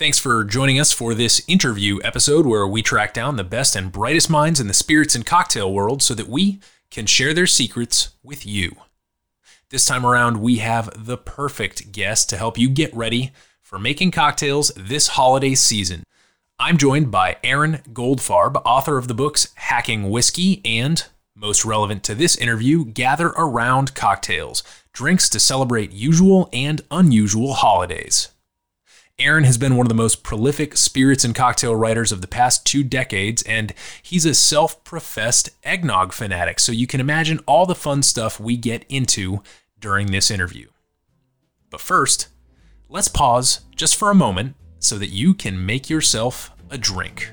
Thanks for joining us for this interview episode where we track down the best and brightest minds in the spirits and cocktail world so that we can share their secrets with you. This time around, we have the perfect guest to help you get ready for making cocktails this holiday season. I'm joined by Aaron Goldfarb, author of the books Hacking Whiskey and, most relevant to this interview, Gather Around Cocktails Drinks to Celebrate Usual and Unusual Holidays. Aaron has been one of the most prolific spirits and cocktail writers of the past two decades, and he's a self professed eggnog fanatic, so you can imagine all the fun stuff we get into during this interview. But first, let's pause just for a moment so that you can make yourself a drink.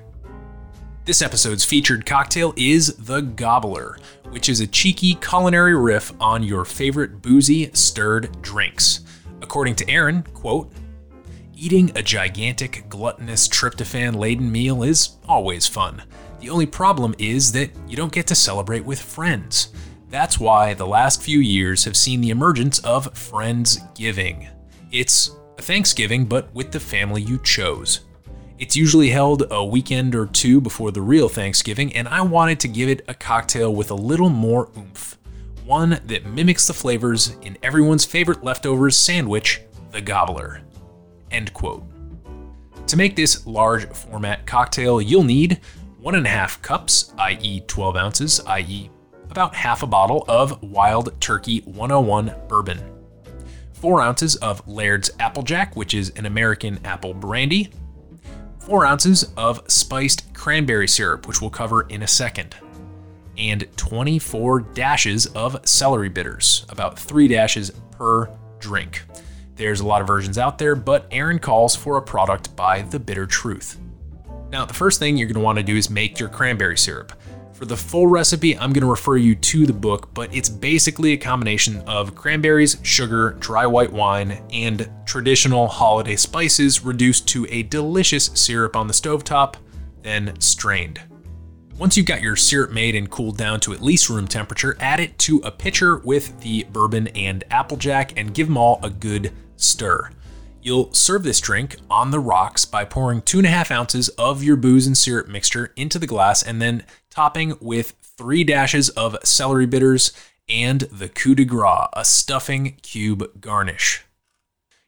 This episode's featured cocktail is the Gobbler, which is a cheeky culinary riff on your favorite boozy stirred drinks. According to Aaron, quote, Eating a gigantic, gluttonous, tryptophan laden meal is always fun. The only problem is that you don't get to celebrate with friends. That's why the last few years have seen the emergence of Friendsgiving. It's a Thanksgiving, but with the family you chose. It's usually held a weekend or two before the real Thanksgiving, and I wanted to give it a cocktail with a little more oomph. One that mimics the flavors in everyone's favorite leftovers sandwich, the Gobbler. End quote. To make this large format cocktail, you'll need one and a half cups, i.e., 12 ounces, i.e., about half a bottle of Wild Turkey 101 bourbon, four ounces of Laird's Applejack, which is an American apple brandy, four ounces of spiced cranberry syrup, which we'll cover in a second, and 24 dashes of celery bitters, about three dashes per drink. There's a lot of versions out there, but Aaron calls for a product by The Bitter Truth. Now, the first thing you're going to want to do is make your cranberry syrup. For the full recipe, I'm going to refer you to the book, but it's basically a combination of cranberries, sugar, dry white wine, and traditional holiday spices reduced to a delicious syrup on the stovetop, then strained. Once you've got your syrup made and cooled down to at least room temperature, add it to a pitcher with the bourbon and applejack and give them all a good stir. You'll serve this drink on the rocks by pouring two and a half ounces of your booze and syrup mixture into the glass and then topping with three dashes of celery bitters and the coup de grace, a stuffing cube garnish.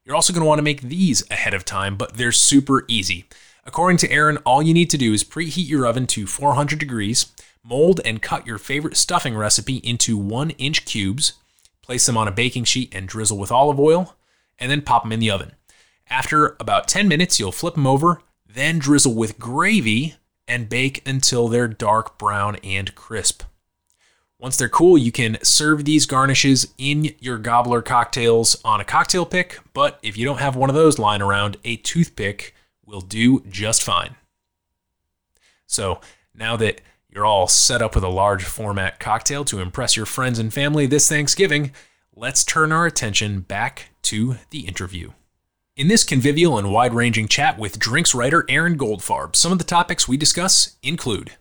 You're also going to want to make these ahead of time, but they're super easy. According to Aaron, all you need to do is preheat your oven to 400 degrees, mold and cut your favorite stuffing recipe into one inch cubes, place them on a baking sheet and drizzle with olive oil, and then pop them in the oven. After about 10 minutes, you'll flip them over, then drizzle with gravy and bake until they're dark brown and crisp. Once they're cool, you can serve these garnishes in your gobbler cocktails on a cocktail pick, but if you don't have one of those lying around, a toothpick will do just fine. So, now that you're all set up with a large format cocktail to impress your friends and family this Thanksgiving, let's turn our attention back to the interview. In this convivial and wide ranging chat with drinks writer Aaron Goldfarb, some of the topics we discuss include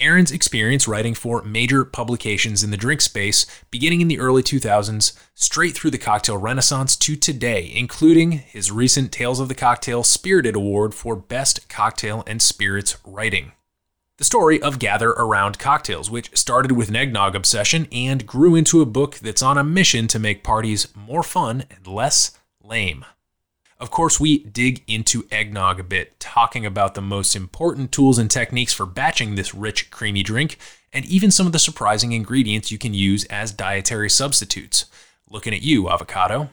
Aaron's experience writing for major publications in the drink space beginning in the early 2000s, straight through the cocktail renaissance to today, including his recent Tales of the Cocktail Spirited Award for Best Cocktail and Spirits Writing. The story of Gather Around Cocktails, which started with an eggnog obsession and grew into a book that's on a mission to make parties more fun and less lame. Of course, we dig into eggnog a bit, talking about the most important tools and techniques for batching this rich, creamy drink, and even some of the surprising ingredients you can use as dietary substitutes. Looking at you, avocado.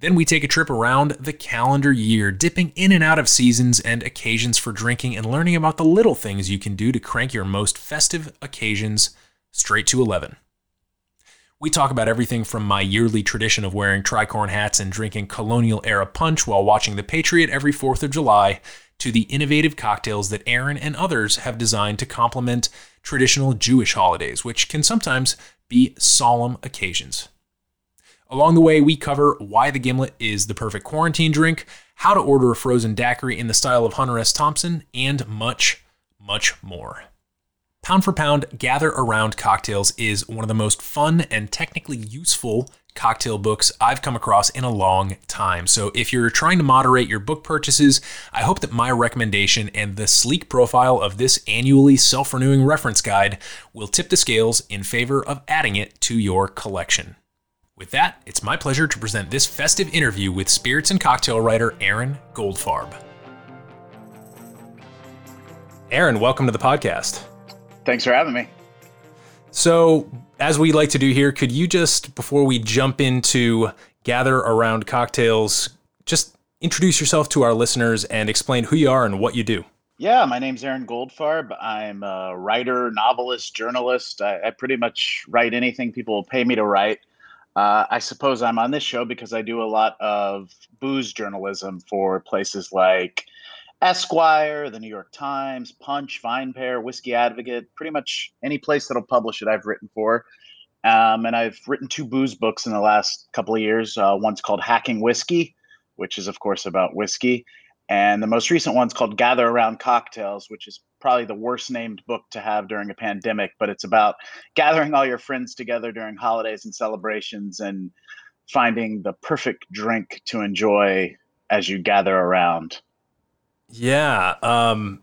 Then we take a trip around the calendar year, dipping in and out of seasons and occasions for drinking and learning about the little things you can do to crank your most festive occasions straight to 11. We talk about everything from my yearly tradition of wearing tricorn hats and drinking colonial era punch while watching The Patriot every 4th of July to the innovative cocktails that Aaron and others have designed to complement traditional Jewish holidays, which can sometimes be solemn occasions. Along the way, we cover why the gimlet is the perfect quarantine drink, how to order a frozen daiquiri in the style of Hunter S. Thompson, and much, much more. Pound for Pound Gather Around Cocktails is one of the most fun and technically useful cocktail books I've come across in a long time. So if you're trying to moderate your book purchases, I hope that my recommendation and the sleek profile of this annually self renewing reference guide will tip the scales in favor of adding it to your collection. With that, it's my pleasure to present this festive interview with spirits and cocktail writer Aaron Goldfarb. Aaron, welcome to the podcast. Thanks for having me. So, as we like to do here, could you just, before we jump into gather around cocktails, just introduce yourself to our listeners and explain who you are and what you do? Yeah, my name's Aaron Goldfarb. I'm a writer, novelist, journalist. I, I pretty much write anything people will pay me to write. Uh, I suppose I'm on this show because I do a lot of booze journalism for places like Esquire, the New York Times, Punch, VinePair, Whiskey Advocate, pretty much any place that'll publish it, I've written for. Um, and I've written two booze books in the last couple of years. Uh, one's called Hacking Whiskey, which is, of course, about whiskey. And the most recent one's called Gather Around Cocktails, which is probably the worst named book to have during a pandemic, but it's about gathering all your friends together during holidays and celebrations and finding the perfect drink to enjoy as you gather around. Yeah. Um,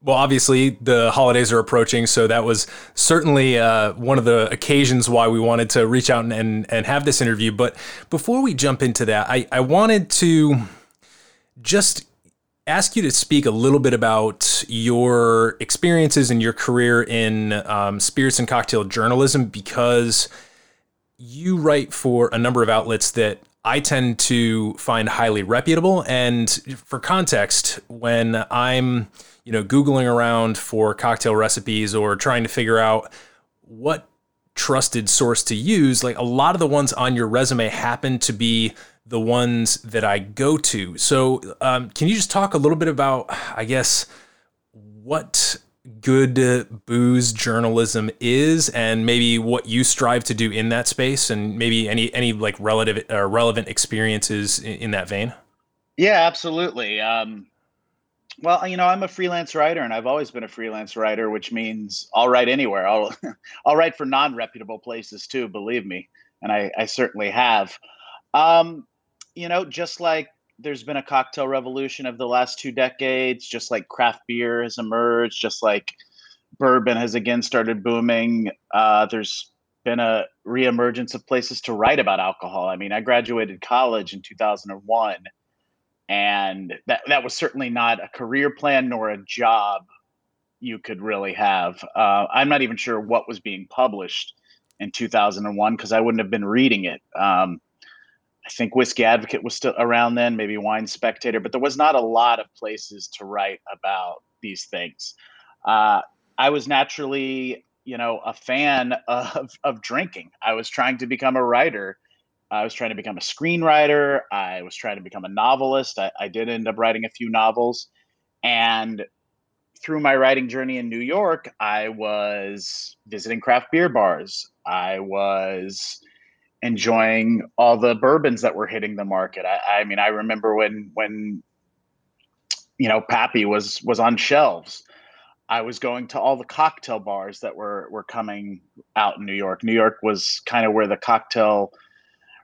well, obviously, the holidays are approaching, so that was certainly uh, one of the occasions why we wanted to reach out and, and, and have this interview. But before we jump into that, I, I wanted to just ask you to speak a little bit about your experiences and your career in um, spirits and cocktail journalism because you write for a number of outlets that I tend to find highly reputable. And for context, when I'm, you know, Googling around for cocktail recipes or trying to figure out what trusted source to use, like a lot of the ones on your resume happen to be the ones that I go to. So, um, can you just talk a little bit about, I guess, what good booze journalism is and maybe what you strive to do in that space and maybe any any like relative uh, relevant experiences in, in, that vein yeah absolutely um, well you know i'm a freelance writer and i've always been a freelance writer which means i'll write anywhere i'll i'll write for non-reputable places too believe me and i i certainly have um, you know just like there's been a cocktail revolution of the last two decades, just like craft beer has emerged, just like bourbon has again started booming. Uh, there's been a reemergence of places to write about alcohol. I mean, I graduated college in 2001, and that that was certainly not a career plan nor a job you could really have. Uh, I'm not even sure what was being published in 2001 because I wouldn't have been reading it. Um, I think Whiskey Advocate was still around then, maybe Wine Spectator, but there was not a lot of places to write about these things. Uh, I was naturally, you know, a fan of of drinking. I was trying to become a writer. I was trying to become a screenwriter. I was trying to become a novelist. I, I did end up writing a few novels, and through my writing journey in New York, I was visiting craft beer bars. I was enjoying all the bourbons that were hitting the market. I, I mean, I remember when when you know Pappy was was on shelves. I was going to all the cocktail bars that were were coming out in New York. New York was kind of where the cocktail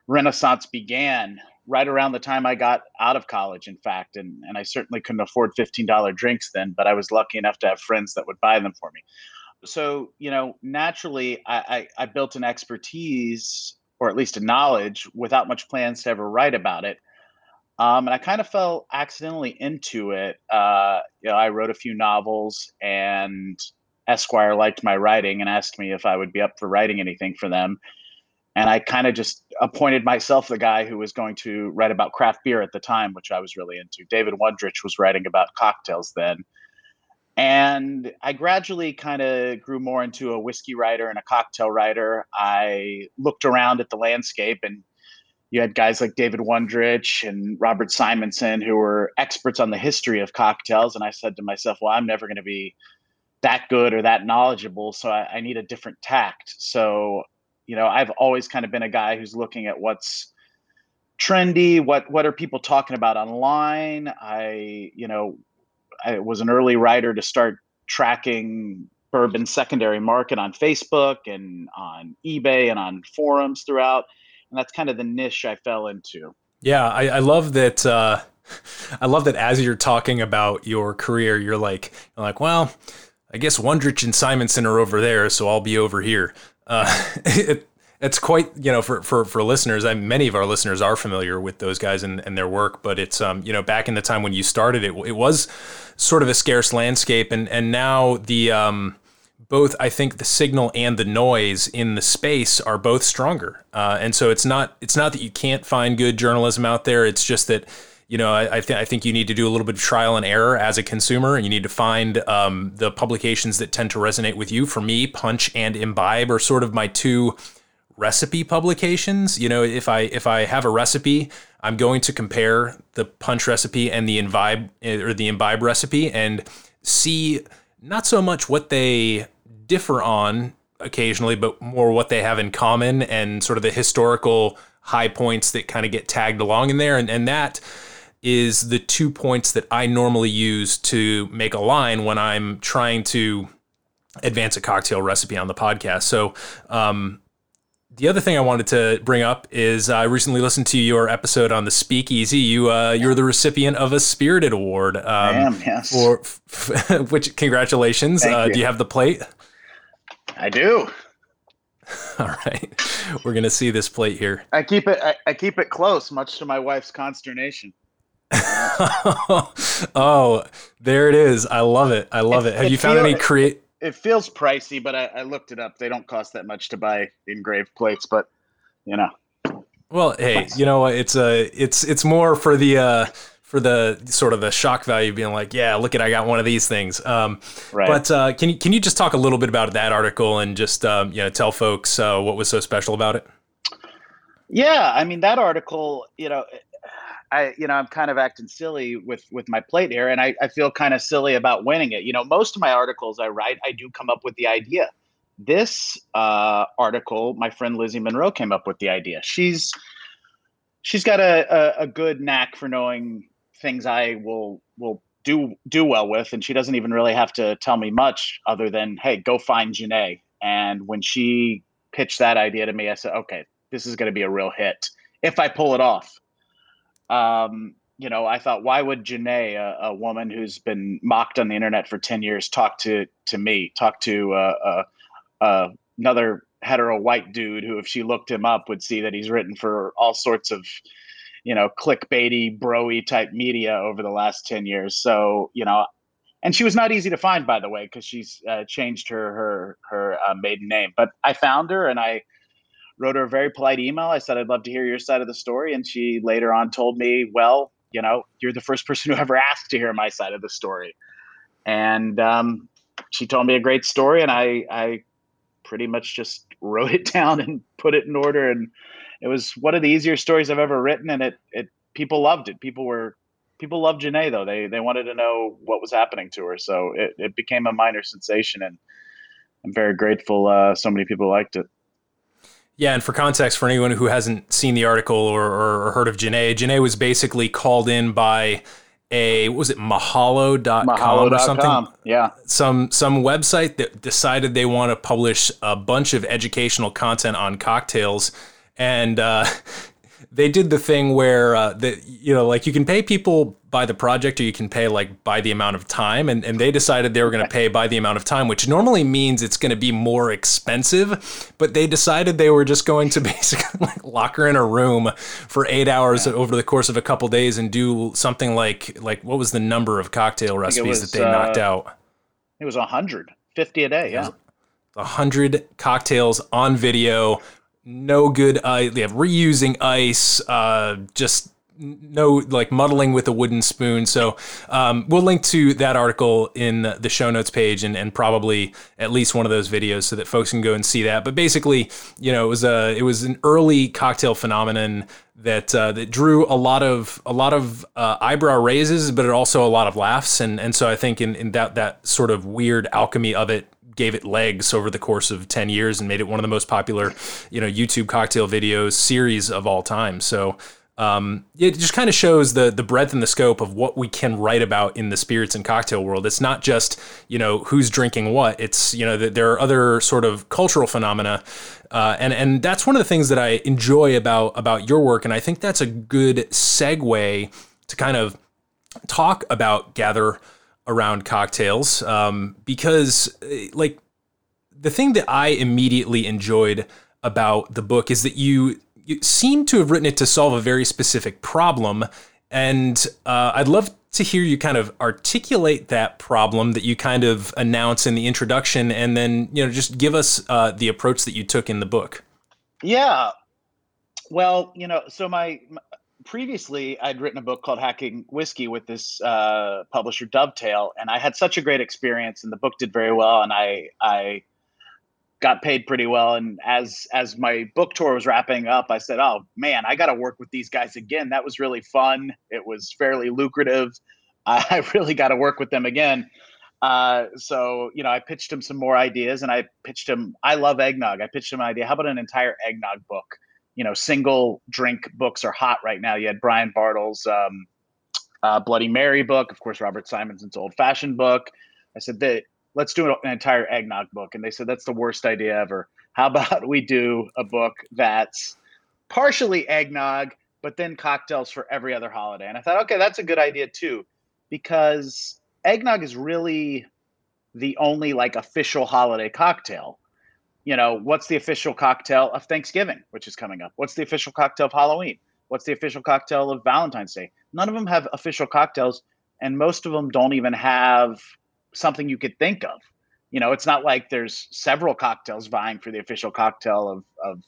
renaissance began right around the time I got out of college, in fact. And, and I certainly couldn't afford $15 drinks then, but I was lucky enough to have friends that would buy them for me. So, you know, naturally, I, I, I built an expertise or at least a knowledge without much plans to ever write about it. Um, and I kind of fell accidentally into it. Uh, you know, I wrote a few novels, and Esquire liked my writing and asked me if I would be up for writing anything for them. And I kind of just appointed myself the guy who was going to write about craft beer at the time, which I was really into. David Wondrich was writing about cocktails then. And I gradually kind of grew more into a whiskey writer and a cocktail writer. I looked around at the landscape and you had guys like David Wondrich and Robert Simonson who were experts on the history of cocktails. And I said to myself, well, I'm never going to be that good or that knowledgeable. So I, I need a different tact. So, you know, I've always kind of been a guy who's looking at what's trendy, what what are people talking about online. I, you know, I was an early writer to start tracking bourbon secondary market on Facebook and on eBay and on forums throughout. And that's kind of the niche I fell into. Yeah, I, I love that. Uh, I love that as you're talking about your career, you're like, you're like, well, I guess Wondrich and Simonson are over there, so I'll be over here. Uh, it, it's quite you know for for for listeners. I many of our listeners are familiar with those guys and, and their work, but it's um you know back in the time when you started it, it was sort of a scarce landscape, and and now the um both I think the signal and the noise in the space are both stronger, uh, and so it's not it's not that you can't find good journalism out there. It's just that you know, I, I, I think you need to do a little bit of trial and error as a consumer, and you need to find um, the publications that tend to resonate with you. For me, Punch and Imbibe are sort of my two recipe publications. You know, if I if I have a recipe, I'm going to compare the Punch recipe and the Imbibe or the Imbibe recipe and see not so much what they differ on occasionally, but more what they have in common and sort of the historical high points that kind of get tagged along in there. And, and that is the two points that I normally use to make a line when I'm trying to advance a cocktail recipe on the podcast. So, um, the other thing I wanted to bring up is I recently listened to your episode on the Speakeasy. You uh, you're the recipient of a Spirited Award. Um, I am, yes. For which congratulations. Uh, you. Do you have the plate? I do. All right, we're gonna see this plate here. I keep it. I, I keep it close, much to my wife's consternation. oh, there it is. I love it. I love it. Have it you found feel, any create? It feels pricey, but I, I looked it up. They don't cost that much to buy engraved plates, but you know. Well, hey, you know what? It's a it's it's more for the uh for the sort of the shock value being like, yeah, look at I got one of these things. Um, right. But uh, can you can you just talk a little bit about that article and just um, you know tell folks uh, what was so special about it? Yeah, I mean that article, you know, I, you know, I'm kind of acting silly with with my plate here, and I, I feel kind of silly about winning it. You know, most of my articles I write, I do come up with the idea. This uh, article, my friend Lizzie Munro came up with the idea. She's she's got a, a, a good knack for knowing things I will will do do well with, and she doesn't even really have to tell me much other than, "Hey, go find Janae." And when she pitched that idea to me, I said, "Okay, this is going to be a real hit if I pull it off." Um, you know, I thought, why would Janae, a, a, woman who's been mocked on the internet for ten years, talk to to me, talk to uh, uh, uh, another hetero white dude who, if she looked him up, would see that he's written for all sorts of, you know, clickbaity, broy type media over the last ten years. So, you know, and she was not easy to find, by the way, because she's uh, changed her her her uh, maiden name. But I found her, and I wrote her a very polite email. I said, I'd love to hear your side of the story. And she later on told me, well, you know, you're the first person who ever asked to hear my side of the story. And um, she told me a great story. And I, I pretty much just wrote it down and put it in order. And it was one of the easier stories I've ever written. And it, it, people loved it. People were, people loved Janae though. They, they wanted to know what was happening to her. So it, it became a minor sensation. And I'm very grateful. Uh, so many people liked it. Yeah, and for context, for anyone who hasn't seen the article or, or heard of Janae, Janae was basically called in by a what was it mahalo.com, mahalo. or something yeah some some website that decided they want to publish a bunch of educational content on cocktails and uh, they did the thing where uh, that you know like you can pay people by the project or you can pay like by the amount of time. And, and they decided they were going to pay by the amount of time which normally means it's going to be more expensive but they decided they were just going to basically like lock her in a room for eight hours yeah. over the course of a couple days and do something like like what was the number of cocktail recipes was, that they uh, knocked out? it was 150 a day yeah. 100 cocktails on video no good ice. They have reusing ice, uh, just no like muddling with a wooden spoon. So um, we'll link to that article in the show notes page and, and probably at least one of those videos so that folks can go and see that. But basically, you know, it was a it was an early cocktail phenomenon that uh, that drew a lot of a lot of uh, eyebrow raises, but it also a lot of laughs. And and so I think in, in that that sort of weird alchemy of it gave it legs over the course of 10 years and made it one of the most popular, you know, YouTube cocktail videos series of all time. So um, it just kind of shows the the breadth and the scope of what we can write about in the spirits and cocktail world. It's not just you know who's drinking what. It's you know there are other sort of cultural phenomena, uh, and and that's one of the things that I enjoy about about your work. And I think that's a good segue to kind of talk about gather around cocktails um, because eh, like the thing that I immediately enjoyed about the book is that you you seem to have written it to solve a very specific problem. And uh, I'd love to hear you kind of articulate that problem that you kind of announce in the introduction, and then you know just give us uh, the approach that you took in the book. Yeah, well, you know, so my, my previously I'd written a book called Hacking Whiskey with this uh, publisher Dovetail, and I had such a great experience, and the book did very well, and I I got paid pretty well. And as as my book tour was wrapping up, I said, "Oh man, I got to work with these guys again. That was really fun. It was fairly lucrative. I really got to work with them again." Uh, so you know, I pitched him some more ideas, and I pitched him. I love eggnog. I pitched him an idea. How about an entire eggnog book? You know, single drink books are hot right now. You had Brian Bartels' um, uh, Bloody Mary book, of course, Robert Simonson's Old Fashioned book. I said that let's do an entire eggnog book. And they said, that's the worst idea ever. How about we do a book that's partially eggnog, but then cocktails for every other holiday? And I thought, okay, that's a good idea too, because eggnog is really the only like official holiday cocktail. You know, what's the official cocktail of Thanksgiving, which is coming up? What's the official cocktail of Halloween? What's the official cocktail of Valentine's Day? None of them have official cocktails, and most of them don't even have something you could think of. You know, it's not like there's several cocktails vying for the official cocktail of, of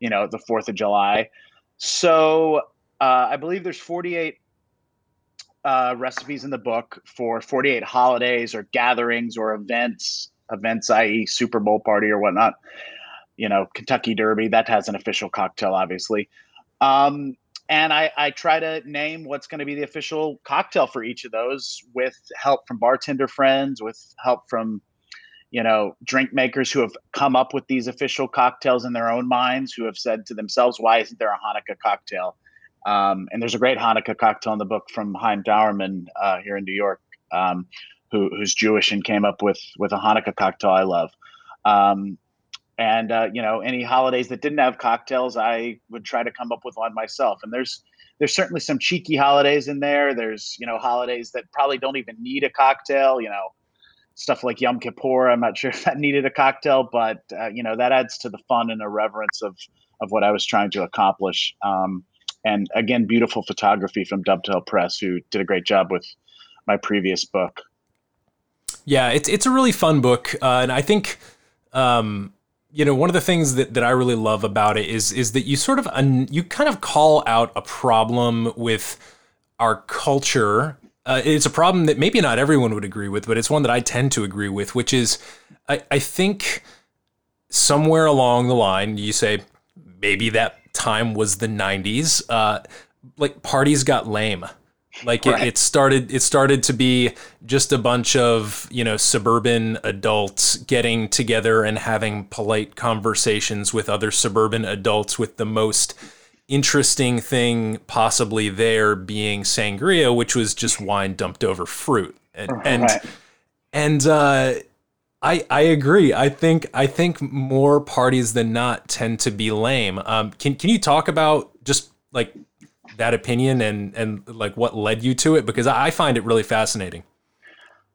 you know, the 4th of July. So uh, I believe there's 48 uh, recipes in the book for 48 holidays or gatherings or events, events, i.e., Super Bowl party or whatnot. You know, Kentucky Derby, that has an official cocktail, obviously. Um, and I, I try to name what's going to be the official cocktail for each of those with help from bartender friends with help from you know drink makers who have come up with these official cocktails in their own minds who have said to themselves why isn't there a hanukkah cocktail um, and there's a great hanukkah cocktail in the book from Chaim Dauermann uh, here in new york um, who, who's jewish and came up with with a hanukkah cocktail i love. Um, and uh, you know any holidays that didn't have cocktails i would try to come up with one myself. And there's there's certainly some cheeky holidays in there. There's you know holidays that probably don't even need a cocktail you know stuff like yom kippur. I'm not sure if that needed a cocktail but uh, you know that adds to the fun and irreverence of of what i was trying to accomplish. Um, and again beautiful photography from dovetail press who did a great job with my previous book yeah it's, it's a really fun book uh, and i think um, you know one of the things that, that i really love about it is is that you sort of un, you kind of call out a problem with our culture. Uh, it's a problem that maybe not everyone would agree with but it's one that i tend to agree with which is i, I think somewhere along the line you say maybe that time was the 90s uh, like parties got lame like it, right. it, started it started to be just a bunch of you know suburban adults getting together and having polite conversations with other suburban adults with the most interesting thing possibly there being sangria which was just wine dumped over fruit and and, and uh, I, I agree. I think I think more parties than not tend to be lame. Um, can can you talk about just like that opinion and and like what led you to it because I find it really fascinating.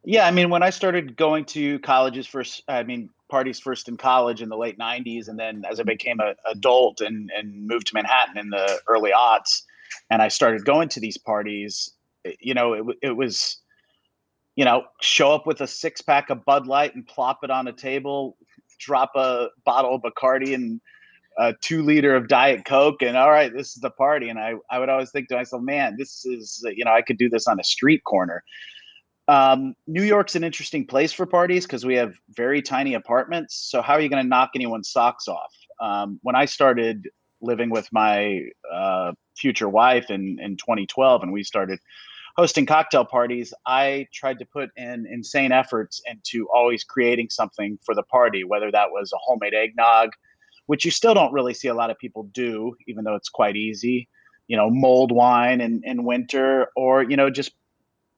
Yeah, I mean, when I started going to colleges first, I mean, parties first in college in the late '90s, and then as I became an adult and and moved to Manhattan in the early aughts, and I started going to these parties, you know, it it was, you know, show up with a six pack of Bud Light and plop it on a table, drop a bottle of Bacardi and a two liter of Diet Coke, and all right, this is the party. And I, I would always think to myself, man, this is, you know, I could do this on a street corner. Um, New York's an interesting place for parties because we have very tiny apartments. So how are you going to knock anyone's socks off? Um, when I started living with my uh, future wife in in 2012, and we started hosting cocktail parties, I tried to put in insane efforts into always creating something for the party, whether that was a homemade eggnog, which you still don't really see a lot of people do, even though it's quite easy. You know, mulled wine in, in winter, or you know, just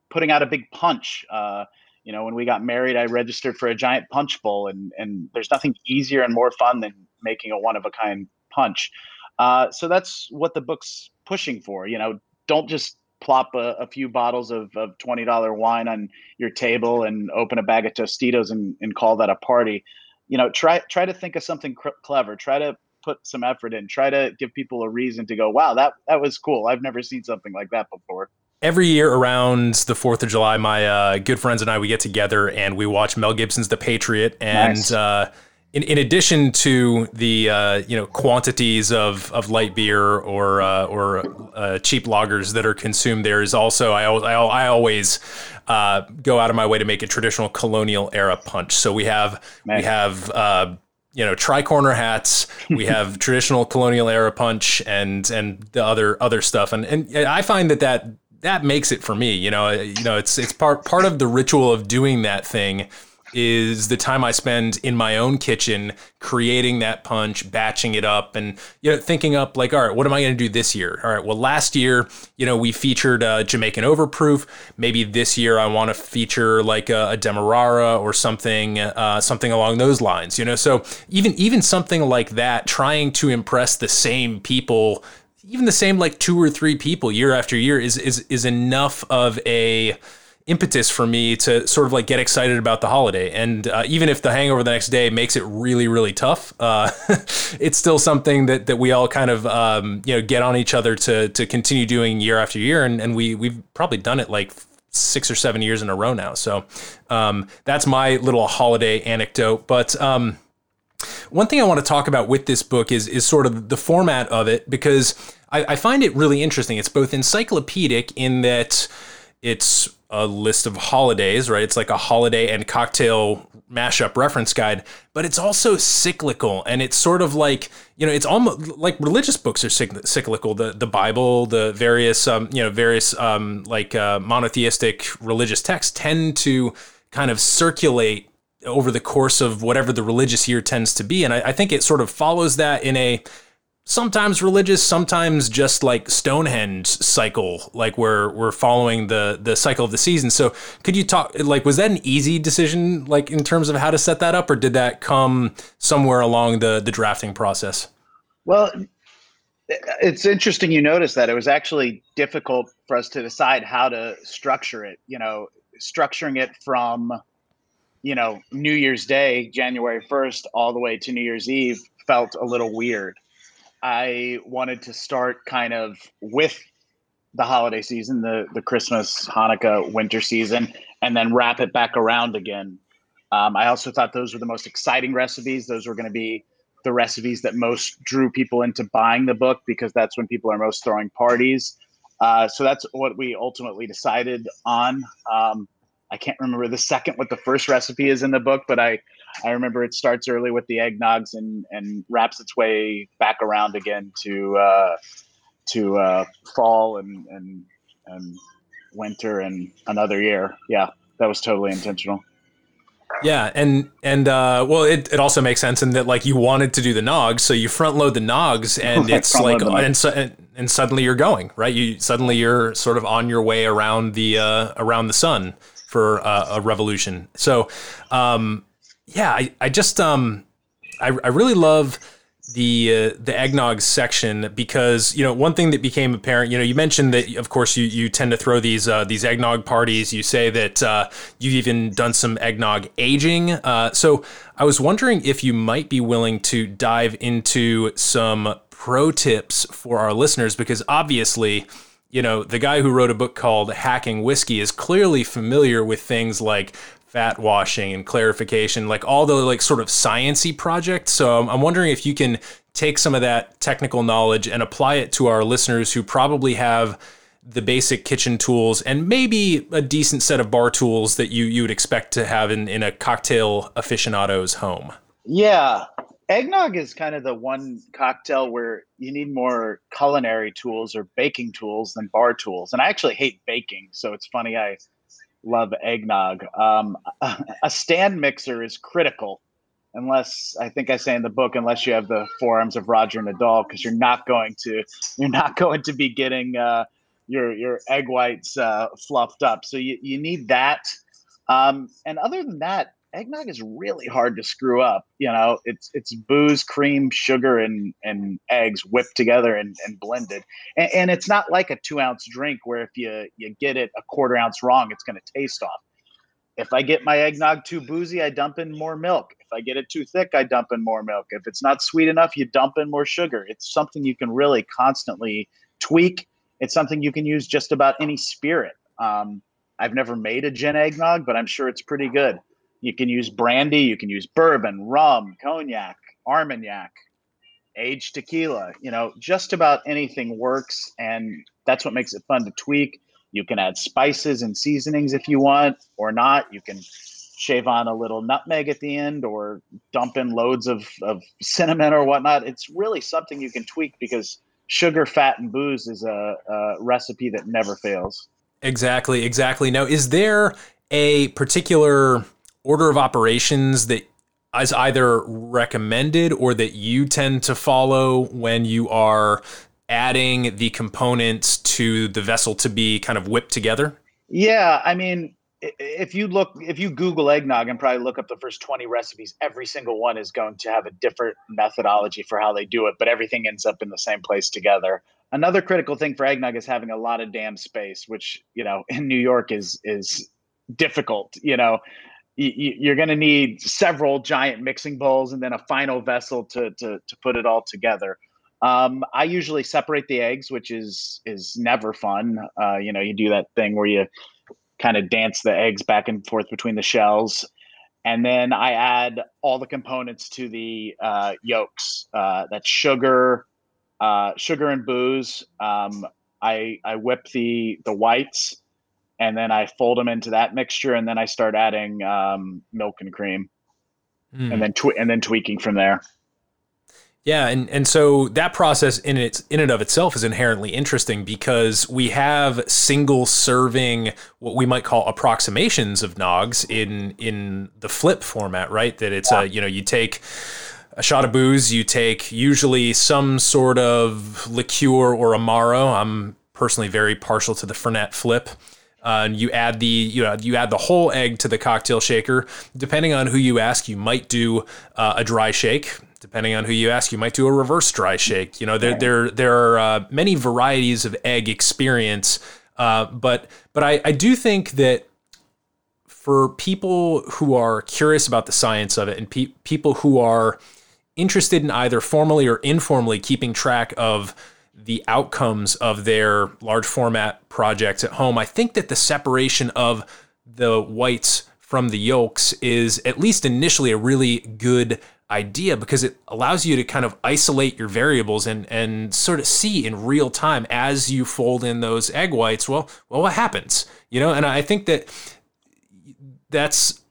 putting out a big punch. Uh, you know, when we got married, I registered for a giant punch bowl, and and there's nothing easier and more fun than making a one of a kind punch. Uh, so that's what the book's pushing for. You know, don't just plop a, a few bottles of, of twenty dollar wine on your table and open a bag of Tostitos and, and call that a party. You know, try try to think of something cr- clever. Try to put some effort in. Try to give people a reason to go, wow, that that was cool. I've never seen something like that before every year around the Fourth of July, my uh, good friends and I we get together and we watch Mel Gibson's The Patriot. And nice. uh, in, in addition to the uh, you know quantities of, of light beer or uh, or uh, cheap lagers that are consumed, there is also I I, I always uh, go out of my way to make a traditional colonial era punch. So we have nice. we have you know tri-corner hats we have traditional colonial era punch and and the other other stuff and and i find that that that makes it for me. You know, you know, it's it's part part of the ritual of doing that thing is the time I spend in my own kitchen creating that punch, batching it up, and you know, thinking up like, all right, what am I going to do this year? All right, well, last year, you know, we featured uh, Jamaican Overproof. Maybe this year I want to feature like a, a Demerara or something, uh, something along those lines. You know, so even even something like that, trying to impress the same people even the same like two or three people year after year is is is enough of a impetus for me to sort of like get excited about the holiday. And uh, even if the hangover the next day makes it really, really tough, uh, it's still something that, that we all kind of, um, you know, get on each other to, to continue doing year after year. And, and we, we've probably done it like six or seven years in a row now. So um, that's my little holiday anecdote. But, um, one thing I want to talk about with this book is is sort of the format of it because I, I find it really interesting. It's both encyclopedic in that it's a list of holidays, right? It's like a holiday and cocktail mashup reference guide, but it's also cyclical and it's sort of like, you know, it's almost like religious books are cyclical. The the Bible, the various um, you know, various um like uh, monotheistic religious texts tend to kind of circulate over the course of whatever the religious year tends to be. And I, I think it sort of follows that in a sometimes religious, sometimes just like Stonehenge cycle, like where we're following the the cycle of the season. So could you talk like was that an easy decision like in terms of how to set that up or did that come somewhere along the the drafting process? Well, it's interesting you notice that it was actually difficult for us to decide how to structure it, you know, structuring it from you know, New Year's Day, January 1st, all the way to New Year's Eve felt a little weird. I wanted to start kind of with the holiday season, the, the Christmas, Hanukkah, winter season, and then wrap it back around again. Um, I also thought those were the most exciting recipes. Those were going to be the recipes that most drew people into buying the book because that's when people are most throwing parties. Uh, so that's what we ultimately decided on. Um, I can't remember the second what the first recipe is in the book, but I I remember it starts early with the eggnogs and and wraps its way back around again to uh, to uh, fall and and and winter and another year. Yeah, that was totally intentional. Yeah, and and uh, well, it, it also makes sense in that like you wanted to do the nogs, so you front load the nogs, and it's like and, so, and, and suddenly you're going right. You suddenly you're sort of on your way around the uh, around the sun for uh, a revolution. So, um, yeah, I, I just um, I, I really love the uh, the eggnog section because you know one thing that became apparent you know you mentioned that of course you you tend to throw these uh, these eggnog parties. You say that uh, you've even done some eggnog aging. Uh, so I was wondering if you might be willing to dive into some pro tips for our listeners because obviously you know, the guy who wrote a book called Hacking Whiskey is clearly familiar with things like fat washing and clarification, like all the like sort of sciency projects. So I'm, I'm wondering if you can take some of that technical knowledge and apply it to our listeners who probably have the basic kitchen tools and maybe a decent set of bar tools that you you would expect to have in, in a cocktail aficionado's home. Yeah. Eggnog is kind of the one cocktail where you need more culinary tools or baking tools than bar tools. And I actually hate baking, so it's funny I love eggnog. Um, a stand mixer is critical unless I think I say in the book, unless you have the forearms of Roger Nadal, because you're not going to you're not going to be getting uh, your your egg whites uh, fluffed up. So you, you need that. Um, and other than that, eggnog is really hard to screw up. You know, it's it's booze, cream, sugar, and and eggs whipped together and, and blended. And, and it's not like a two ounce drink where if you you get it a quarter ounce wrong, it's going to taste off. If I get my eggnog too boozy, I dump in more milk. If I get it too thick, I dump in more milk. If it's not sweet enough, you dump in more sugar. It's something you can really constantly tweak it's something you can use just about any spirit. Um, I've never made a gin eggnog, but I'm sure it's pretty good. You can use brandy, you can use bourbon, rum, cognac, armagnac, aged tequila. You know, just about anything works, and that's what makes it fun to tweak. You can add spices and seasonings if you want, or not. You can shave on a little nutmeg at the end, or dump in loads of, of cinnamon or whatnot. It's really something you can tweak because sugar, fat, and booze is a, a recipe that never fails. Exactly, exactly. Now, is there a particular order of operations that is either recommended or that you tend to follow when you are adding the components to the vessel to be kind of whipped together? Yeah, I mean, if you look if you google eggnog and probably look up the first 20 recipes every single one is going to have a different methodology for how they do it but everything ends up in the same place together another critical thing for eggnog is having a lot of damn space which you know in new york is is difficult you know you're going to need several giant mixing bowls and then a final vessel to to, to put it all together um, I usually separate the eggs, which is is never fun. Uh, you know, you do that thing where you kind of dance the eggs back and forth between the shells. And then I add all the components to the uh, yolks. Uh, that's sugar, uh, sugar and booze. Um, I I whip the the whites, and then I fold them into that mixture, and then I start adding um, milk and cream, mm. and then tw- and then tweaking from there. Yeah, and, and so that process in its in and of itself is inherently interesting because we have single serving what we might call approximations of nogs in in the flip format, right? That it's a you know you take a shot of booze, you take usually some sort of liqueur or amaro. I'm personally very partial to the Fernet flip. Uh, and you add the you know you add the whole egg to the cocktail shaker. Depending on who you ask, you might do uh, a dry shake depending on who you ask, you might do a reverse dry shake. You know, there there there are uh, many varieties of egg experience, uh, but but I, I do think that for people who are curious about the science of it and pe- people who are interested in either formally or informally keeping track of the outcomes of their large format projects at home, I think that the separation of the whites from the yolks is at least initially a really good idea because it allows you to kind of isolate your variables and and sort of see in real time as you fold in those egg whites well well what happens you know? And i think that that's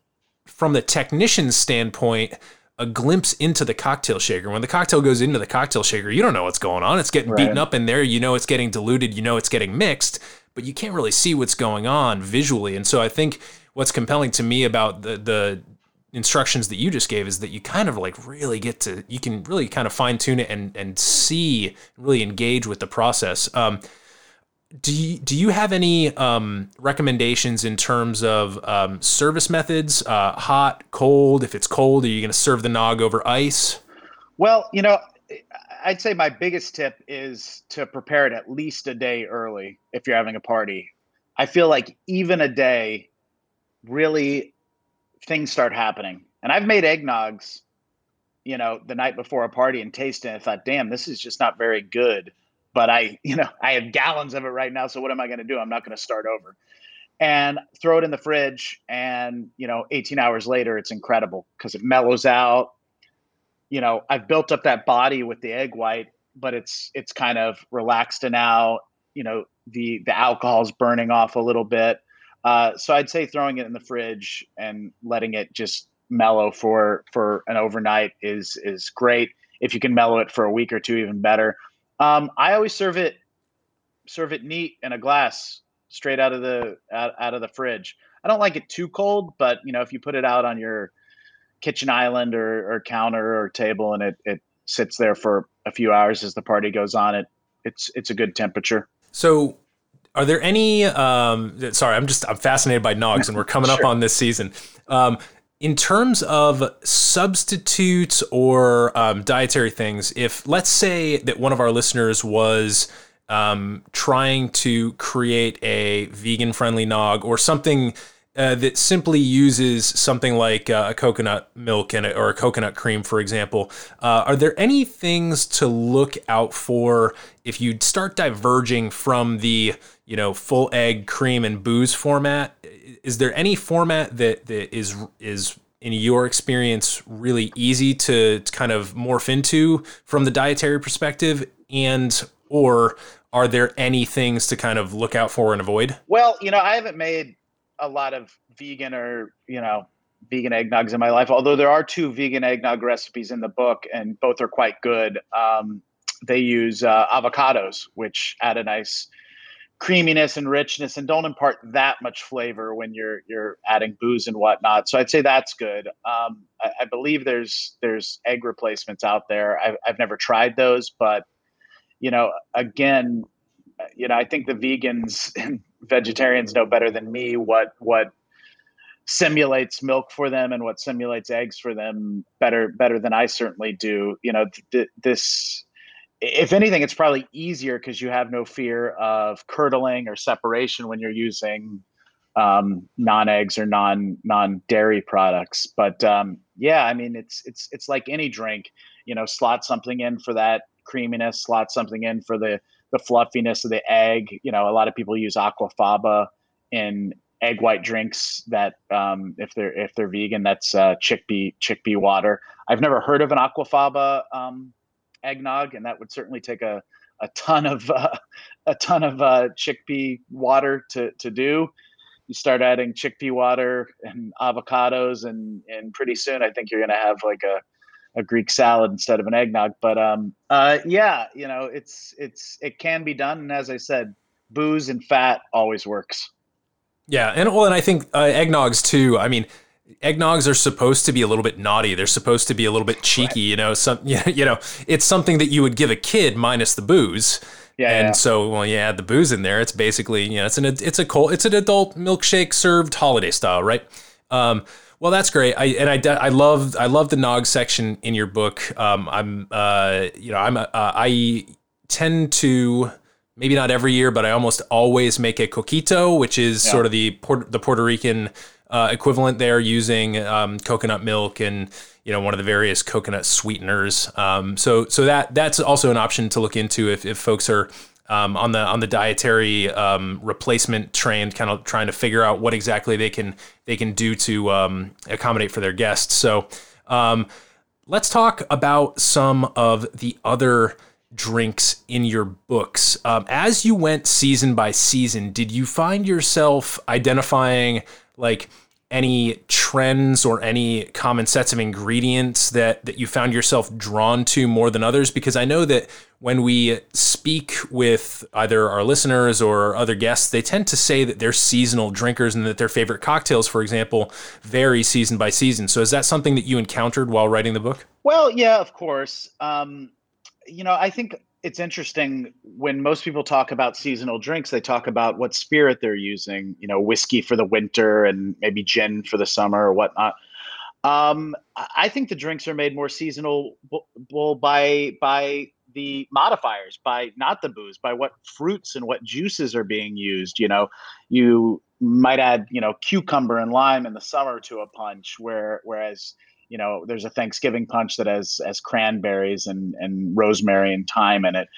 from the technician's standpoint a glimpse into the cocktail shaker. When the cocktail goes into the cocktail shaker you don't know what's going on. It's getting right. beaten up in there. You know it's getting diluted. You know it's getting mixed but you can't really see what's going on visually. And so i think what's compelling to me about the the instructions that you just gave is that you kind of like really get to you can really kind of fine tune it and and see really engage with the process. Um, do you, do you have any um, recommendations in terms of um, service methods? Uh, hot, cold. If it's cold, are you going to serve the nog over ice? Well, you know, I'd say my biggest tip is to prepare it at least a day early if you're having a party. I feel like even a day really things start happening. And I've made eggnogs, you know, the night before a party and tasted it. I thought, damn, this is just not very good. But I, you know, I have gallons of it right now. So what am I going to do? I'm not going to start over. And throw it in the fridge. And, you know, 18 hours later, it's incredible because it mellows out. you know, I've built up that body with the egg white, but it's it's kind of relaxed now. You know, the the alcohol's burning off a little bit. Uh, so I'd say throwing it in the fridge and letting it just mellow for for an overnight is is great. If you can mellow it for a week or two, even better. Um, I always serve it serve it neat in a glass, straight out of the out, out of the fridge. I don't like it too cold, but you know if you put it out on your kitchen island or, or counter or table and it, it sits there for a few hours as the party goes on, it it's it's a good temperature. So are there any um, sorry i'm just i'm fascinated by nogs and we're coming sure. up on this season um, in terms of substitutes or um, dietary things if let's say that one of our listeners was um, trying to create a vegan friendly nog or something uh, that simply uses something like uh, a coconut milk and or a coconut cream, for example. Uh, are there any things to look out for if you start diverging from the you know full egg cream and booze format? Is there any format that that is is in your experience really easy to, to kind of morph into from the dietary perspective and or are there any things to kind of look out for and avoid? Well, you know, I haven't made a lot of vegan or you know vegan eggnogs in my life. Although there are two vegan eggnog recipes in the book, and both are quite good. Um, they use uh, avocados, which add a nice creaminess and richness, and don't impart that much flavor when you're you're adding booze and whatnot. So I'd say that's good. Um, I, I, believe there's there's egg replacements out there. I've I've never tried those, but you know, again, you know, I think the vegans and vegetarians know better than me what what simulates milk for them and what simulates eggs for them better better than I certainly do. You know, th- this if anything it's probably easier because you have no fear of curdling or separation when you're using um, non-eggs or non non-dairy products. But um, yeah, I mean it's it's it's like any drink, you know, slot something in for that creaminess, slot something in for the the fluffiness of the egg. You know, a lot of people use aquafaba in egg white drinks that um, if they're if they're vegan, that's uh, chickpea chickpea water. I've never heard of an aquafaba um, eggnog, and that would certainly take a a ton of uh, a ton of uh, chickpea water to to do. You start adding chickpea water and avocados, and and pretty soon I think you're going to have like a a Greek salad instead of an eggnog. But um, uh, yeah, you know, it's it's it can be done, and as I said, booze and fat always works. Yeah, and well, and I think uh, eggnogs too. I mean, eggnogs are supposed to be a little bit naughty. They're supposed to be a little bit cheeky. Right. You know, some you know, it's something that you would give a kid minus the booze. Yeah, and yeah. so well, you add the booze in there. It's basically you know, it's an it's a cold, it's an adult milkshake served holiday style, right? Um, well, that's great. I and I I love I love the nog section in your book. Um, I'm uh, you know I'm uh, I tend to maybe not every year, but I almost always make a coquito, which is yeah. sort of the Puerto, the Puerto Rican uh, equivalent there, using um, coconut milk and you know one of the various coconut sweeteners. Um, so so that that's also an option to look into if, if folks are um, on the on the dietary um, replacement train, kind of trying to figure out what exactly they can they can do to um, accommodate for their guests. So um, let's talk about some of the other drinks in your books. Um, as you went season by season, did you find yourself identifying like any trends or any common sets of ingredients that that you found yourself drawn to more than others? Because I know that when we speak with either our listeners or other guests they tend to say that they're seasonal drinkers and that their favorite cocktails for example vary season by season. So is that something that you encountered while writing the book? Well yeah of course. Um, you know I think it's interesting when most people talk about seasonal drinks they talk about what spirit they're using you know whiskey for the winter and maybe gin for the summer or whatnot. Um, i think the drinks are made more seasonal by by the modifiers by not the booze by what fruits and what juices are being used. You know you might add you know cucumber and lime in the summer to a punch where whereas you know there's a thanksgiving punch that has has cranberries and and rosemary and thyme in it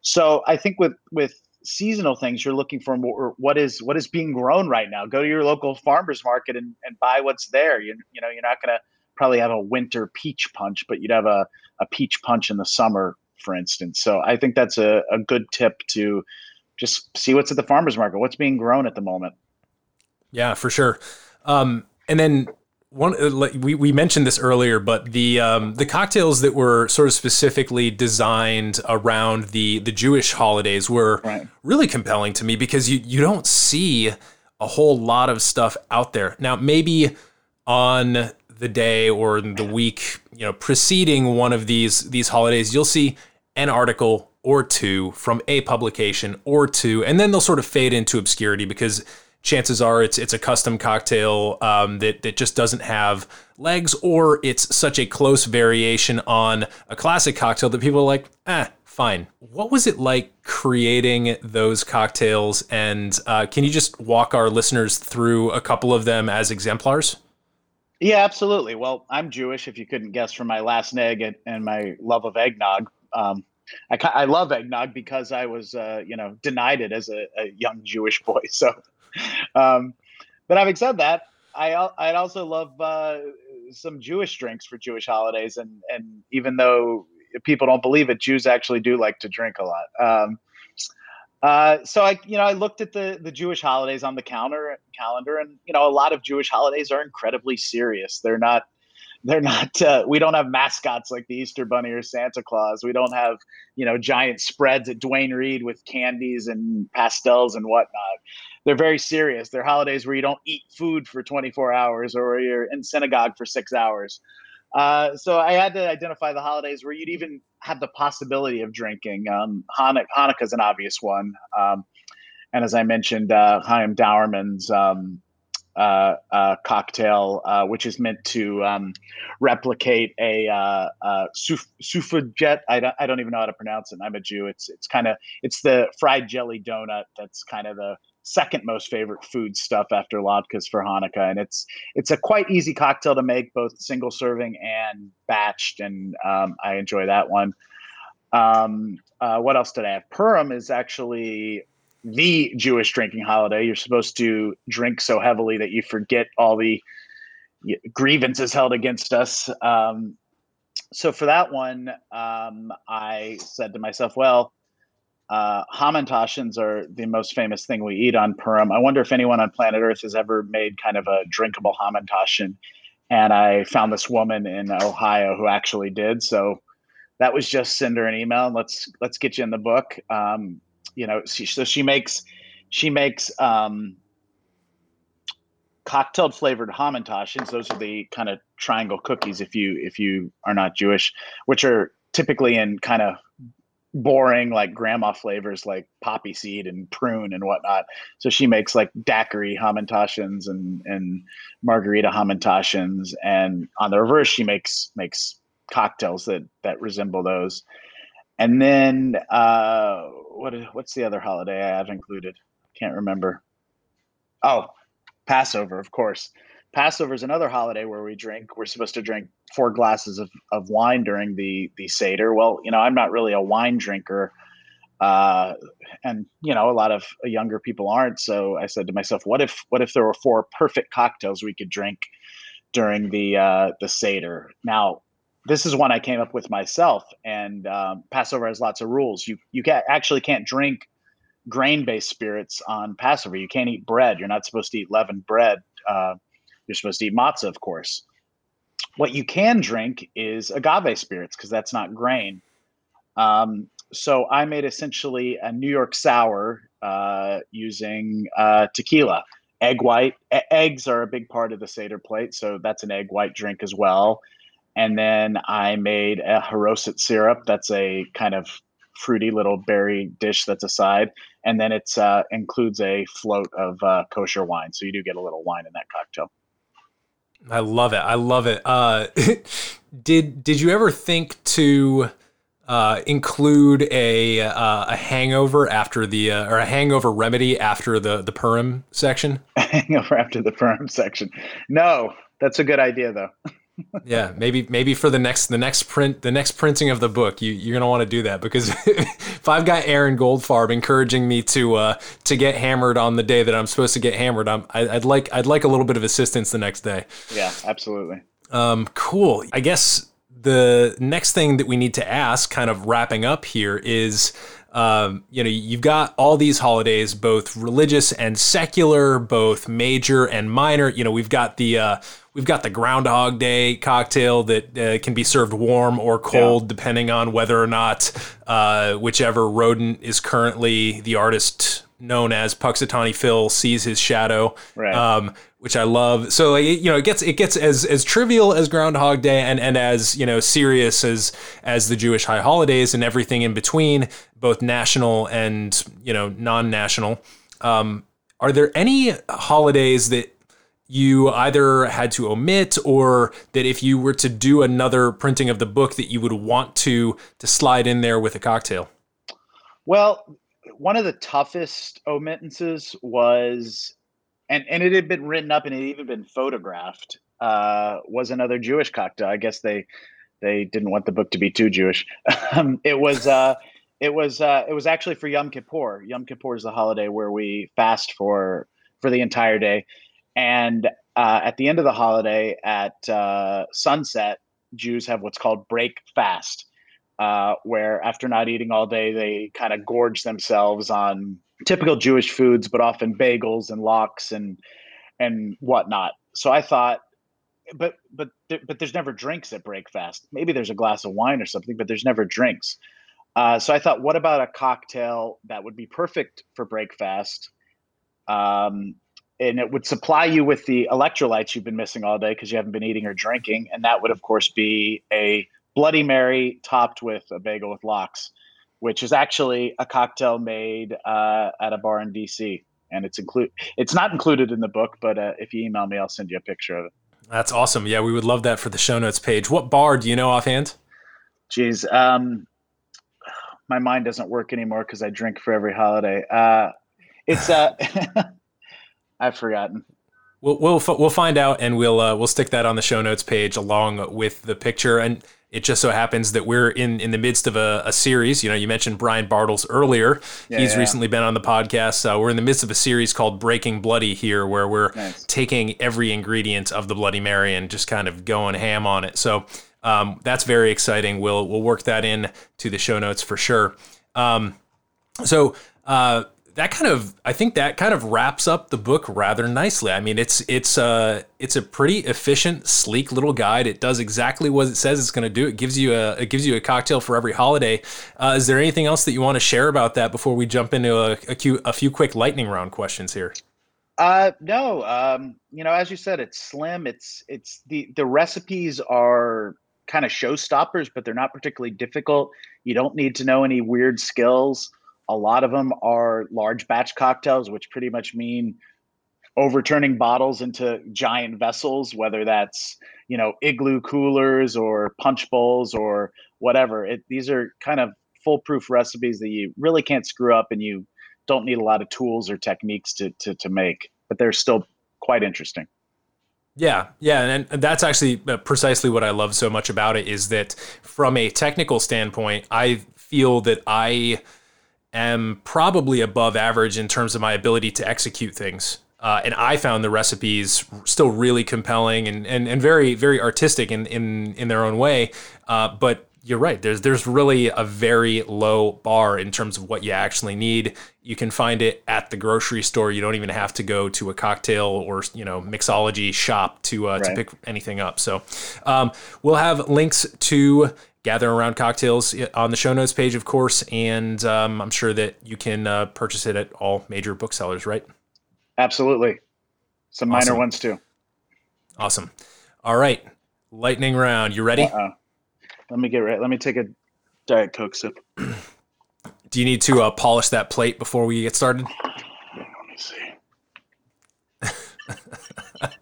so i think with with seasonal things you're looking for more what is what is being grown right now go to your local farmers market and, and buy what's there you, you know you're not going to probably have a winter peach punch, but you'd have a, a peach punch in the summer, for instance. So I think that's a, a good tip to just see what's at the farmer's market, what's being grown at the moment. Yeah, for sure. Um, and then one uh, we, we mentioned this earlier, but the um, the cocktails that were sort of specifically designed around the the Jewish holidays were Right. really compelling to me because you you don't see a whole lot of stuff out there. Now maybe on the day or the week, you know, preceding one of these these holidays, you'll see an article or two from a publication or two, and then they'll sort of fade into obscurity because chances are it's it's a custom cocktail um, that that just doesn't have legs, or it's such a close variation on a classic cocktail that people are like, eh, fine. What was it like creating those cocktails? And uh, can you just walk our listeners through a couple of them as exemplars? Yeah, absolutely. Well, I'm Jewish, if you couldn't guess from my last neg and, and my love of eggnog. Um, I, I love eggnog because I was, uh, you know, denied it as a, a young Jewish boy. So, um, but having said that, I I'd also love uh, some Jewish drinks for Jewish holidays, and and even though people don't believe it, Jews actually do like to drink a lot. Um, uh, so I, you know, I looked at the the Jewish holidays on the counter calendar, and you know, a lot of Jewish holidays are incredibly serious. They're not, they're not. Uh, we don't have mascots like the Easter Bunny or Santa Claus. We don't have, you know, giant spreads at Duane Reade with candies and pastels and whatnot. They're very serious. They're holidays where you don't eat food for 24 hours or you're in synagogue for six hours. Uh, so I had to identify the holidays where you'd even have the possibility of drinking. Um, Hanuk- Hanukkah is an obvious one, um, and as I mentioned, uh, Chaim Dauermann's um, uh, uh, cocktail, uh, which is meant to um, replicate a uh, uh. I don't, I don't even know how to pronounce it. I'm a Jew. It's it's kind of it's the fried jelly donut. That's kind of the second most favorite food stuff after latkes for Hanukkah, and it's it's a quite easy cocktail to make, both single serving and batched, and um, I enjoy that one. Um, uh, what else did I have? Purim is actually the Jewish drinking holiday. You're supposed to drink so heavily that you forget all the grievances held against us. Um, so for that one, um, I said to myself, well, uh, Hamantaschens are the most famous thing we eat on Purim. I wonder if anyone on planet Earth has ever made kind of a drinkable Hamantaschen. And I found this woman in Ohio who actually did. So that was just send her an email and let's let's get you in the book. Um, you know, she, so she makes she makes um, cocktail flavored Hamantaschens. Those are the kind of triangle cookies if you if you are not Jewish, which are typically in kind of boring like grandma flavors like poppy seed and prune and whatnot. So she makes like daiquiri hamantaschens and and margarita hamantaschens, and on the reverse she makes makes cocktails that that resemble those. And then uh, what what's the other holiday I have included? Can't remember. Oh, Passover, of course. Passover is another holiday where we drink. We're supposed to drink four glasses of, of wine during the the Seder. Well, you know, I'm not really a wine drinker, uh, and you know, a lot of younger people aren't. So I said to myself, what if what if there were four perfect cocktails we could drink during the uh, the Seder? Now, this is one I came up with myself, and um, Passover has lots of rules. You you ca actually can't drink grain based spirits on Passover. You can't eat bread. You're not supposed to eat leavened bread. Uh, you're supposed to eat matzah, of course. What you can drink is agave spirits because that's not grain. Um, so I made essentially a New York sour uh, using uh, tequila, egg white. E- eggs are a big part of the Seder plate, so that's an egg white drink as well. And then I made a haroset syrup. That's a kind of fruity little berry dish that's a side. And then it uh, includes a float of uh, kosher wine, so you do get a little wine in that cocktail. I love it. I love it. Uh, did did you ever think to uh, include a uh, a hangover after the uh, or a hangover remedy after the the Purim section? Hangover after the firm section. No, that's a good idea though. yeah, maybe maybe for the next the next print the next printing of the book, you you're gonna want to do that because if I've got Aaron Goldfarb encouraging me to uh, to get hammered on the day that I'm supposed to get hammered, I'm, I, I'd like I'd like a little bit of assistance the next day. Yeah, absolutely. Um, cool. I guess the next thing that we need to ask, kind of wrapping up here, is um, you know, you've got all these holidays, both religious and secular, both major and minor. You know, we've got the uh, we've got the Groundhog Day cocktail that uh, can be served warm or cold, yeah. depending on whether or not uh, whichever rodent is currently the artist known as Punxsutawney Phil sees his shadow. Right. Um, which I love. So like, you know, it gets it gets as as trivial as Groundhog Day and and as you know serious as as the Jewish high holidays and everything in between, both national and you know non-national. Um, are there any holidays that you either had to omit or that if you were to do another printing of the book that you would want to to slide in there with a cocktail? Well, one of the toughest omittances was and and it had been written up and it had even been photographed. Uh, was another Jewish cocktail. I guess they they didn't want the book to be too Jewish. um, it was uh, it was uh, it was actually for Yom Kippur. Yom Kippur is the holiday where we fast for for the entire day, and uh, at the end of the holiday at uh, sunset, Jews have what's called break fast, uh, where after not eating all day, they kind of gorge themselves on typical Jewish foods, but often bagels and lox and and whatnot. So I thought, but but but there's never drinks at breakfast. Maybe there's a glass of wine or something, but there's never drinks. Uh, so I thought, what about a cocktail that would be perfect for breakfast? Um, and it would supply you with the electrolytes you've been missing all day because you haven't been eating or drinking. And that would, of course, be a Bloody Mary topped with a bagel with lox which is actually a cocktail made uh, at a bar in DC, and it's include it's not included in the book, but uh, if you email me, I'll send you a picture of it. That's awesome. Yeah, we would love that for the show notes page. What bar do you know offhand? Jeez, um, my mind doesn't work anymore because I drink for every holiday. Uh, it's uh, I've forgotten. We'll, we'll we'll find out and we'll uh, we'll stick that on the show notes page along with the picture. And it just so happens that we're in in the midst of a, a series. You know, you mentioned Brian Bartels earlier. Yeah, He's yeah. recently been on the podcast. Uh, we're in the midst of a series called Breaking Bloody here, where we're nice. taking every ingredient of the Bloody Mary and just kind of going ham on it. So um, that's very exciting. We'll we'll work that in to the show notes for sure. Um, so. Uh, that kind of I think that kind of wraps up the book rather nicely. I mean, it's it's a uh, it's a pretty efficient, sleek little guide. It does exactly what it says it's going to do. It gives you a it gives you a cocktail for every holiday. Uh, is there anything else that you want to share about that before we jump into a, few, a few quick lightning round questions here? Uh, no. Um, you know, as you said, it's slim. It's it's the the recipes are kind of showstoppers, but they're not particularly difficult. You don't need to know any weird skills. A lot of them are large batch cocktails, which pretty much mean overturning bottles into giant vessels, whether that's you know igloo coolers or punch bowls or whatever. It, these are kind of foolproof recipes that you really can't screw up, and you don't need a lot of tools or techniques to to, to make, but they're still quite interesting. Yeah, yeah, and, and that's actually uh, precisely what I love so much about it is that from a technical standpoint, I feel that I am probably above average in terms of my ability to execute things. Uh, and I found the recipes still really compelling and, and, and very very artistic in, in, in their own way. Uh, but you're right. There's there's really a very low bar in terms of what you actually need. You can find it at the grocery store. You don't even have to go to a cocktail or you know mixology shop to uh, right. to pick anything up. So um, we'll have links to gather around cocktails on the show notes page, of course, and um, I'm sure that you can uh, purchase it at all major booksellers, right? Absolutely. Some minor awesome. ones too. Awesome. All right, lightning round. You ready? Uh-uh. Let me get ready. Let me take a diet coke sip. Do you need to uh, polish that plate before we get started? Let me see.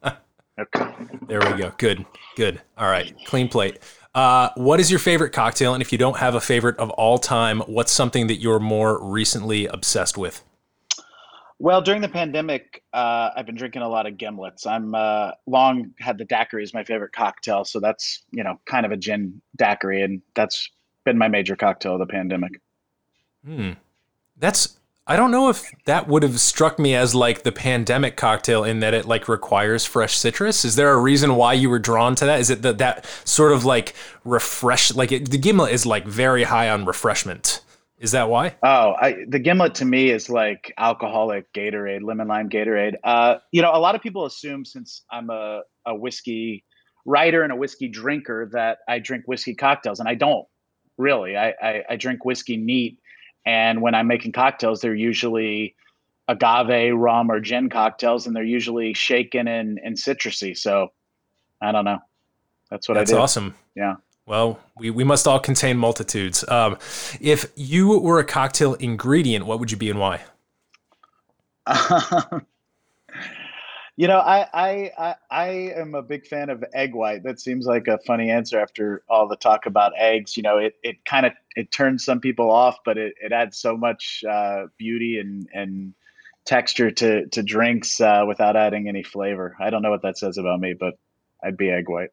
okay. There we go. Good. Good. All right. Clean plate. Uh, what is your favorite cocktail? And if you don't have a favorite of all time, what's something that you're more recently obsessed with? Well, during the pandemic, uh, I've been drinking a lot of gimlets. I'm uh, long had the daiquiri as my favorite cocktail, so that's you know kind of a gin daiquiri, and that's been my major cocktail of the pandemic. Hmm, that's I don't know if that would have struck me as like the pandemic cocktail in that it like requires fresh citrus. Is there a reason why you were drawn to that? Is it that that sort of like refresh like it, the gimlet is like very high on refreshment? Is that why? Oh, I, the gimlet to me is like alcoholic Gatorade, lemon lime Gatorade. Uh, you know, a lot of people assume since I'm a, a whiskey writer and a whiskey drinker that I drink whiskey cocktails, and I don't really. I, I, I drink whiskey neat and when I'm making cocktails, they're usually agave, rum, or gin cocktails, and they're usually shaken and, and citrusy. So I don't know. That's what That's I do. That's awesome. Yeah. Well, we, we must all contain multitudes. Um, if you were a cocktail ingredient, what would you be and why? You know, I, I I I am a big fan of egg white. That seems like a funny answer after all the talk about eggs. You know, it, it kind of it turns some people off, but it, it adds so much uh, beauty and and texture to to drinks uh, without adding any flavor. I don't know what that says about me, but I'd be egg white.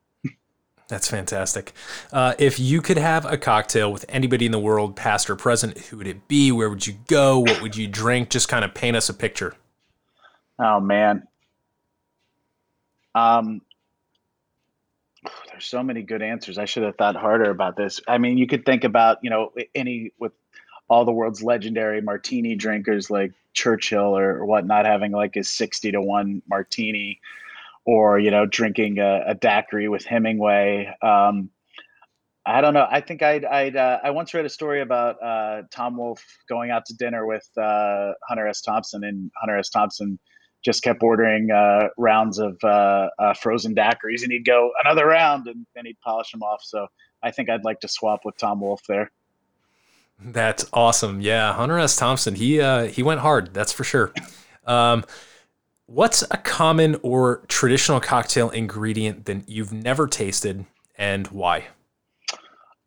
That's fantastic. Uh, if you could have a cocktail with anybody in the world, past or present, who would it be? Where would you go? What would you drink? Just kind of paint us a picture. Oh man. Um, there's so many good answers. I should have thought harder about this. I mean, you could think about, you know, any with all the world's legendary martini drinkers like Churchill or, or whatnot having like his 60 to 1 martini or, you know, drinking a, a daiquiri with Hemingway. Um, I don't know. I think I'd, I'd uh, I once read a story about uh, Tom Wolfe going out to dinner with uh, Hunter S. Thompson, and Hunter S. Thompson just kept ordering uh, rounds of uh, uh, frozen daiquiris, and he'd go another round, and then he'd polish them off. So I think I'd like to swap with Tom Wolfe there. That's awesome. Yeah, Hunter S. Thompson. He uh, he went hard. That's for sure. Um, what's a common or traditional cocktail ingredient that you've never tasted, and why?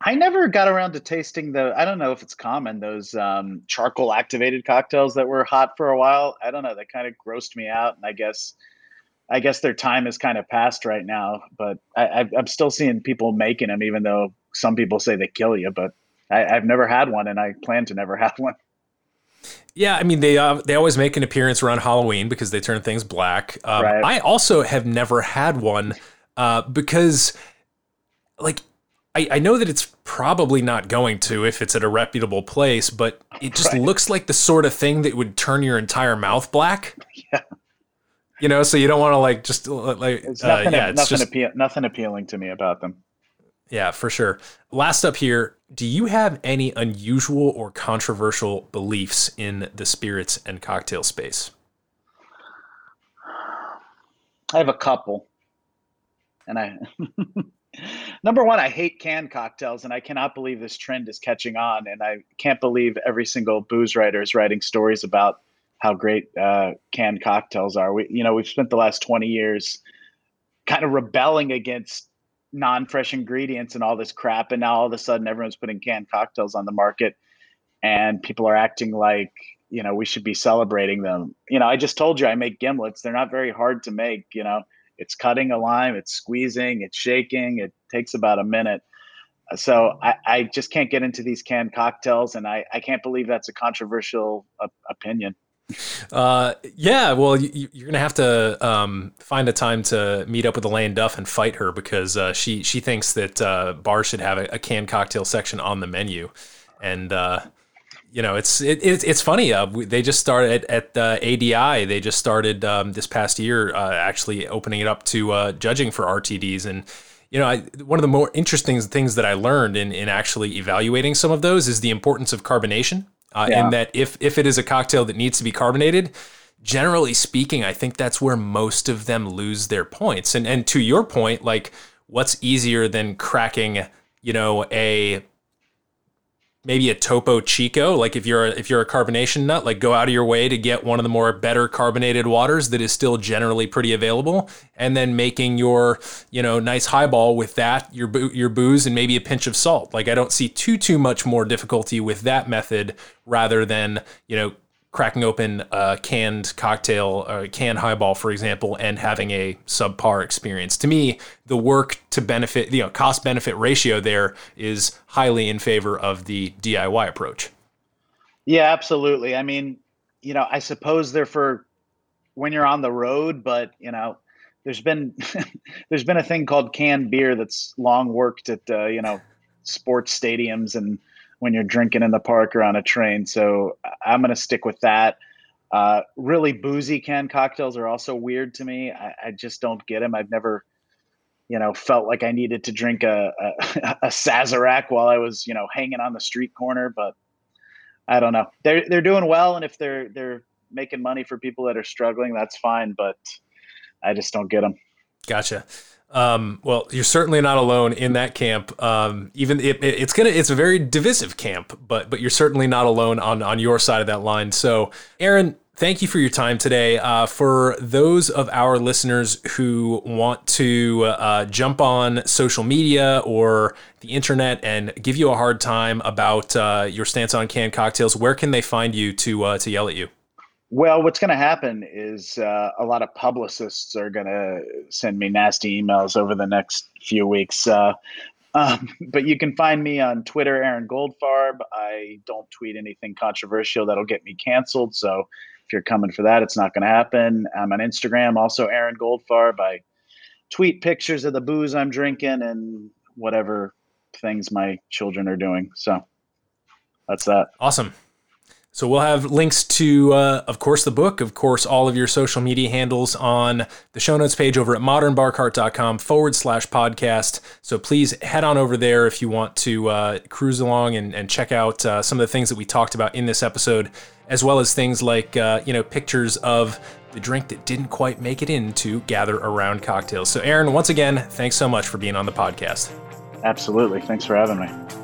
I never got around to tasting the. I don't know if it's common those um, charcoal activated cocktails that were hot for a while. I don't know. They kind of grossed me out, and I guess, I guess their time is kind of past right now. But I, am still seeing people making them, even though some people say they kill you. But I, have never had one, and I plan to never have one. Yeah, I mean they uh, they always make an appearance around Halloween because they turn things black. Um, right. I also have never had one uh, because, like I, I know that it's probably not going to if it's at a reputable place, but it just right. looks like the sort of thing that would turn your entire mouth black. Yeah. You know, so you don't want to like just like it's nothing, uh, yeah, it's nothing, just, appeal, nothing appealing to me about them. Yeah, for sure. Last up here, do you have any unusual or controversial beliefs in the spirits and cocktail space? I have a couple. And I Number one, I hate canned cocktails, and I cannot believe this trend is catching on. And I can't believe every single booze writer is writing stories about how great uh, canned cocktails are. We, you know, we've spent the last twenty years kind of rebelling against non-fresh ingredients and all this crap, and now all of a sudden everyone's putting canned cocktails on the market, and people are acting like you know we should be celebrating them. You know, I just told you I make gimlets; they're not very hard to make. You know it's cutting a lime, it's squeezing, it's shaking. It takes about a minute. So I, I just can't get into these canned cocktails, and I, I can't believe that's a controversial opinion. Uh, yeah, well, you, are gonna have to um, find a time to meet up with Elayne Duff and fight her because uh, she she thinks that uh, bars should have a, a, canned cocktail section on the menu, and uh, you know, it's it, it it's funny. Uh, they just started at, at ADI. They just started um, this past year, uh, actually opening it up to uh, judging for RTDs. And you know, I, one of the more interesting things that I learned in in actually evaluating some of those is the importance of carbonation. Uh, yeah. And that if if it is a cocktail that needs to be carbonated, generally speaking, I think that's where most of them lose their points. And and to your point, like what's easier than cracking, you know, a maybe a Topo Chico. Like if you're a, if you're a carbonation nut, like go out of your way to get one of the more better carbonated waters that is still generally pretty available, and then making your you know nice highball with that your your booze and maybe a pinch of salt. Like I don't see too too much more difficulty with that method rather than you know cracking open a canned cocktail, a canned highball, for example, and having a subpar experience. To me, the work to benefit, you know, cost benefit ratio there is highly in favor of the DIY approach. Yeah, absolutely. I mean, you know, I suppose they're for when you're on the road, but you know, there's been there's been a thing called canned beer that's long worked at uh, you know sports stadiums and when you're drinking in the park or on a train. So I'm gonna stick with that. Uh, really boozy canned cocktails are also weird to me. I, I just don't get them. I've never, you know, felt like I needed to drink a, a, a Sazerac while I was, you know, hanging on the street corner. But I don't know. They're they're doing well, and if they're they're making money for people that are struggling, that's fine. But I just don't get them. Gotcha. Um, well, you're certainly not alone in that camp. Um, even it, it, it's gonna, it's a very divisive camp, but but you're certainly not alone on on your side of that line. So, Aaron, thank you for your time today. Uh, for those of our listeners who want to uh, jump on social media or the internet and give you a hard time about uh, your stance on canned cocktails, where can they find you to uh, to yell at you? Well, what's going to happen is uh, a lot of publicists are going to send me nasty emails over the next few weeks. Uh, um, but you can find me on Twitter, Aaron Goldfarb. I don't tweet anything controversial that'll get me canceled. So if you're coming for that, it's not going to happen. I'm on Instagram, also Aaron Goldfarb. I tweet pictures of the booze I'm drinking and whatever things my children are doing. So that's that. Awesome. So we'll have links to, uh, of course, the book, of course, all of your social media handles on the show notes page over at modernbarcart.com forward slash podcast. So please head on over there if you want to uh, cruise along and, and check out uh, some of the things that we talked about in this episode, as well as things like, uh, you know, pictures of the drink that didn't quite make it into Gather Around Cocktails. So, Aaron, once again, thanks so much for being on the podcast. Absolutely. Thanks for having me.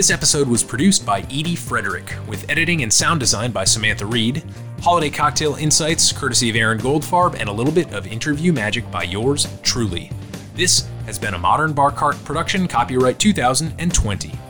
This episode was produced by Edie Frederick, with editing and sound design by Samantha Reed, holiday cocktail insights courtesy of Aaron Goldfarb, and a little bit of interview magic by yours truly. This has been a Modern Bar Cart production, copyright 2020.